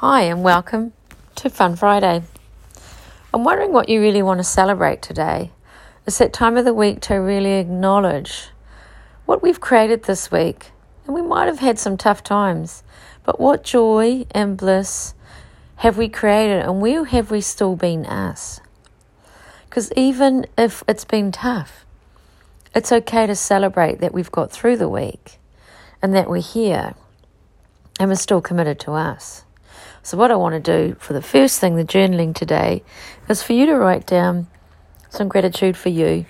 Hi, and welcome to Fun Friday. I'm wondering what you really want to celebrate today. It's that time of the week to really acknowledge what we've created this week. And we might have had some tough times, but what joy and bliss have we created, and where have we still been us? Because even if it's been tough, it's okay to celebrate that we've got through the week and that we're here and we're still committed to us. So, what I want to do for the first thing, the journaling today, is for you to write down some gratitude for you.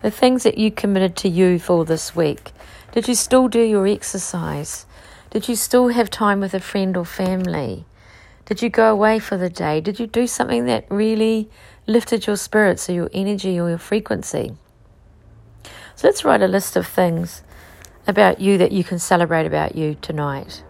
The things that you committed to you for this week. Did you still do your exercise? Did you still have time with a friend or family? Did you go away for the day? Did you do something that really lifted your spirits or your energy or your frequency? So let's write a list of things about you that you can celebrate about you tonight.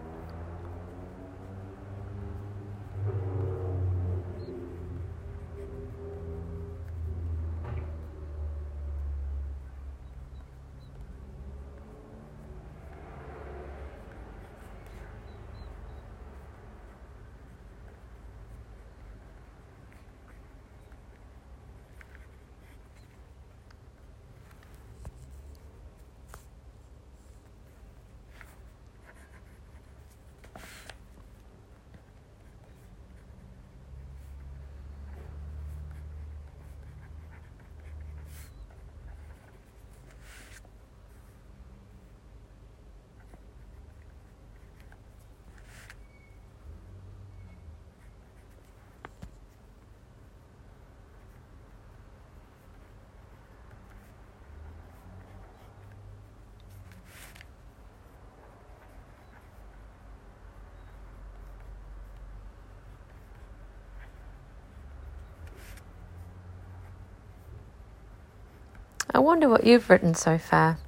I wonder what you've written so far.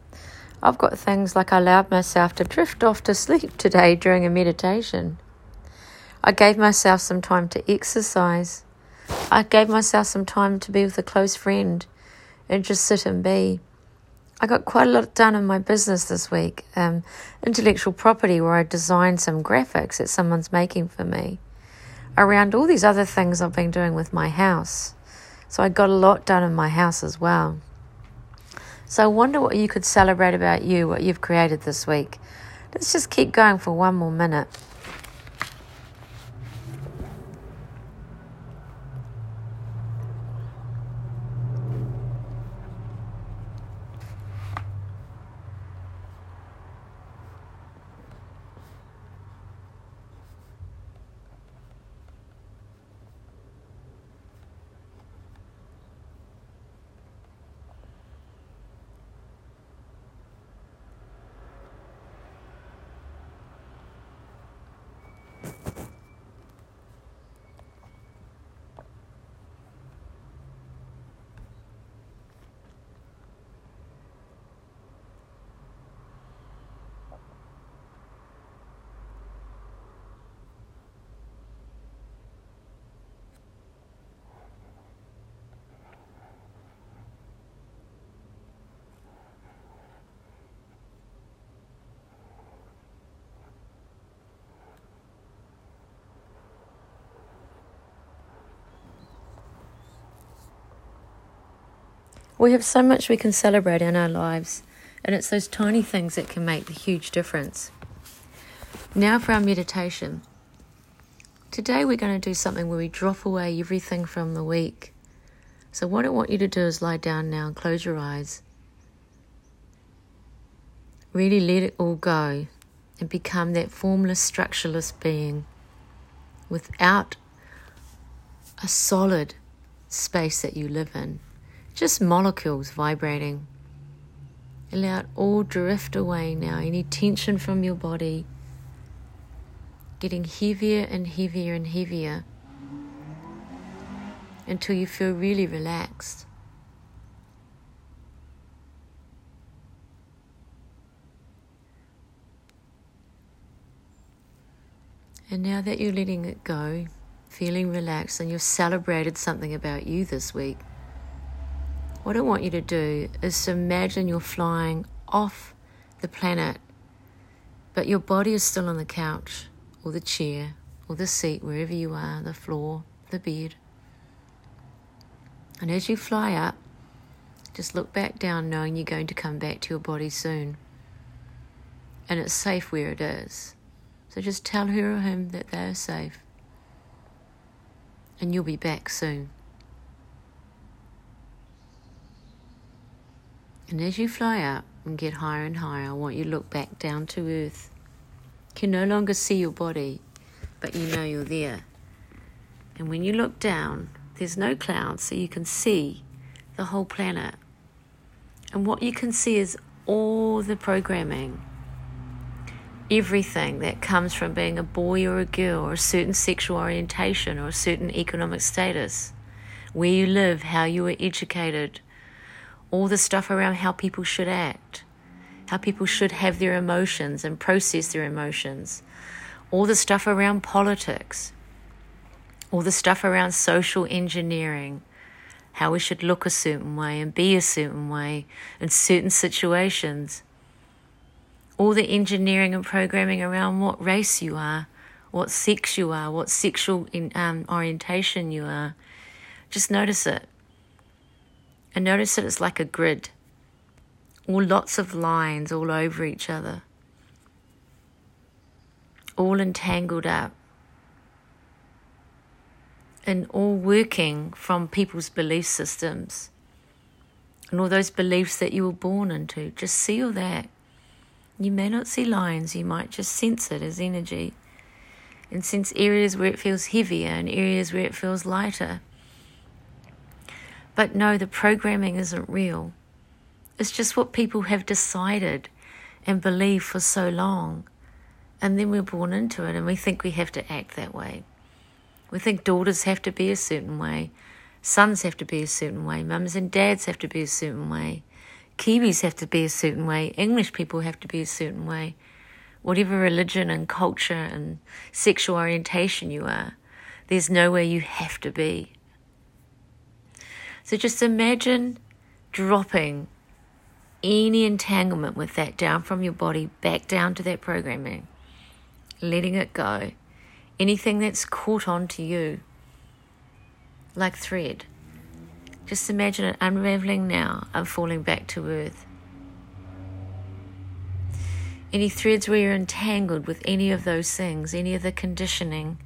I've got things like I allowed myself to drift off to sleep today during a meditation. I gave myself some time to exercise. I gave myself some time to be with a close friend and just sit and be. I got quite a lot done in my business this week. Um, intellectual property, where I designed some graphics that someone's making for me around all these other things I've been doing with my house. So I got a lot done in my house as well. So I wonder what you could celebrate about you, what you've created this week. Let's just keep going for one more minute. We have so much we can celebrate in our lives, and it's those tiny things that can make the huge difference. Now for our meditation. Today we're going to do something where we drop away everything from the week. So, what I want you to do is lie down now and close your eyes. Really let it all go and become that formless, structureless being without a solid space that you live in just molecules vibrating. Allow it all drift away now. Any tension from your body getting heavier and heavier and heavier until you feel really relaxed. And now that you're letting it go, feeling relaxed, and you've celebrated something about you this week. What I want you to do is to imagine you're flying off the planet, but your body is still on the couch or the chair or the seat, wherever you are, the floor, the bed. And as you fly up, just look back down knowing you're going to come back to your body soon. And it's safe where it is. So just tell her or him that they are safe. And you'll be back soon. And as you fly up and get higher and higher, I want you to look back down to earth. You can no longer see your body, but you know you're there. And when you look down, there's no clouds, so you can see the whole planet. And what you can see is all the programming, everything that comes from being a boy or a girl, or a certain sexual orientation, or a certain economic status, where you live, how you were educated, all the stuff around how people should act, how people should have their emotions and process their emotions, all the stuff around politics, all the stuff around social engineering, how we should look a certain way and be a certain way in certain situations, all the engineering and programming around what race you are, what sex you are, what sexual in, um, orientation you are. Just notice it. And notice that it's like a grid, all lots of lines all over each other, all entangled up and all working from people's belief systems and all those beliefs that you were born into. Just see all that. You may not see lines, you might just sense it as energy. And sense areas where it feels heavier and areas where it feels lighter. But no, the programming isn't real. It's just what people have decided and believe for so long. And then we're born into it and we think we have to act that way. We think daughters have to be a certain way, sons have to be a certain way, mums and dads have to be a certain way, Kiwis have to be a certain way, English people have to be a certain way. Whatever religion and culture and sexual orientation you are, there's nowhere you have to be. So just imagine dropping any entanglement with that down from your body back down to that programming, letting it go anything that's caught on to you like thread. Just imagine it unraveling now and falling back to earth. Any threads where you're entangled with any of those things, any of the conditioning,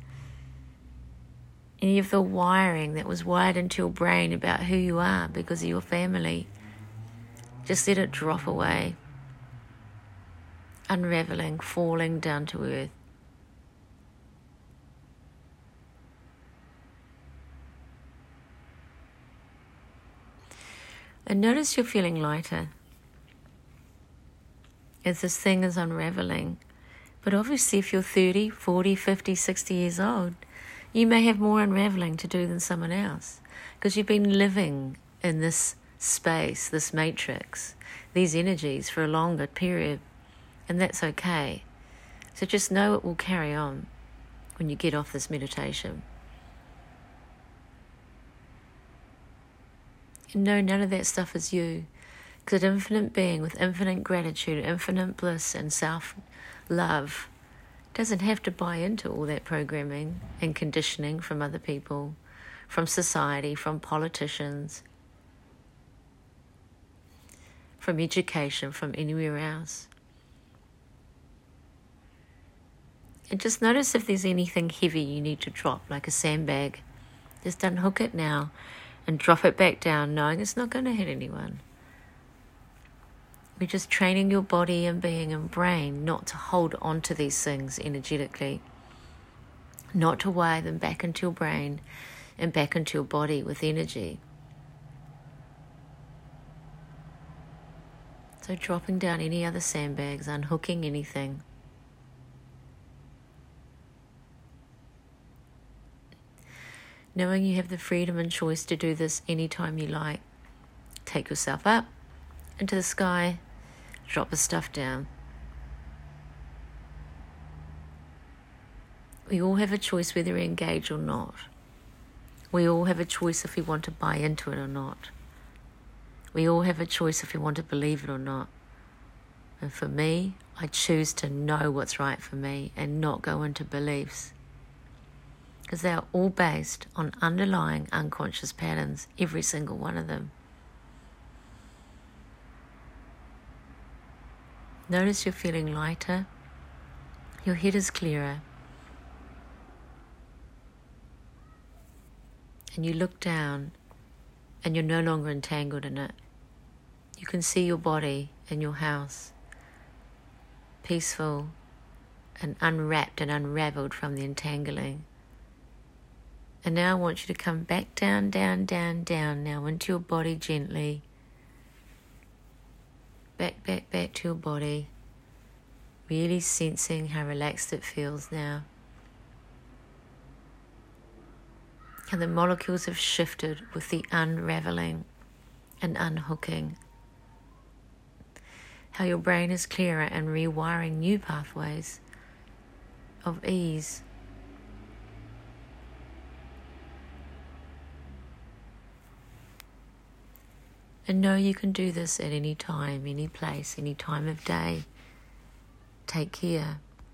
any of the wiring that was wired into your brain about who you are because of your family, just let it drop away, unraveling, falling down to earth. And notice you're feeling lighter as this thing is unraveling. But obviously, if you're 30, 40, 50, 60 years old, you may have more unraveling to do than someone else because you've been living in this space, this matrix, these energies for a longer period, and that's okay. So just know it will carry on when you get off this meditation. And know none of that stuff is you. Because an infinite being with infinite gratitude, infinite bliss, and self love doesn't have to buy into all that programming and conditioning from other people, from society, from politicians, from education, from anywhere else. And just notice if there's anything heavy you need to drop, like a sandbag. Just unhook it now and drop it back down, knowing it's not going to hit anyone. We're just training your body and being and brain not to hold on to these things energetically, not to wire them back into your brain and back into your body with energy. So, dropping down any other sandbags, unhooking anything. knowing you have the freedom and choice to do this anytime you like. Take yourself up into the sky, drop the stuff down. We all have a choice whether we engage or not. We all have a choice if we want to buy into it or not. We all have a choice if we want to believe it or not. And for me, I choose to know what's right for me and not go into beliefs. because they are all based on underlying unconscious patterns, every single one of them. Notice you're feeling lighter, your head is clearer, and you look down and you're no longer entangled in it. You can see your body and your house peaceful and unwrapped and unraveled from the entangling. And now I want you to come back down, down, down, down now into your body gently. Back, back, back to your body. Really sensing how relaxed it feels now. How the molecules have shifted with the unraveling and unhooking. How your brain is clearer and rewiring new pathways of ease. And know you can do this at any time, any place, any time of day. Take care.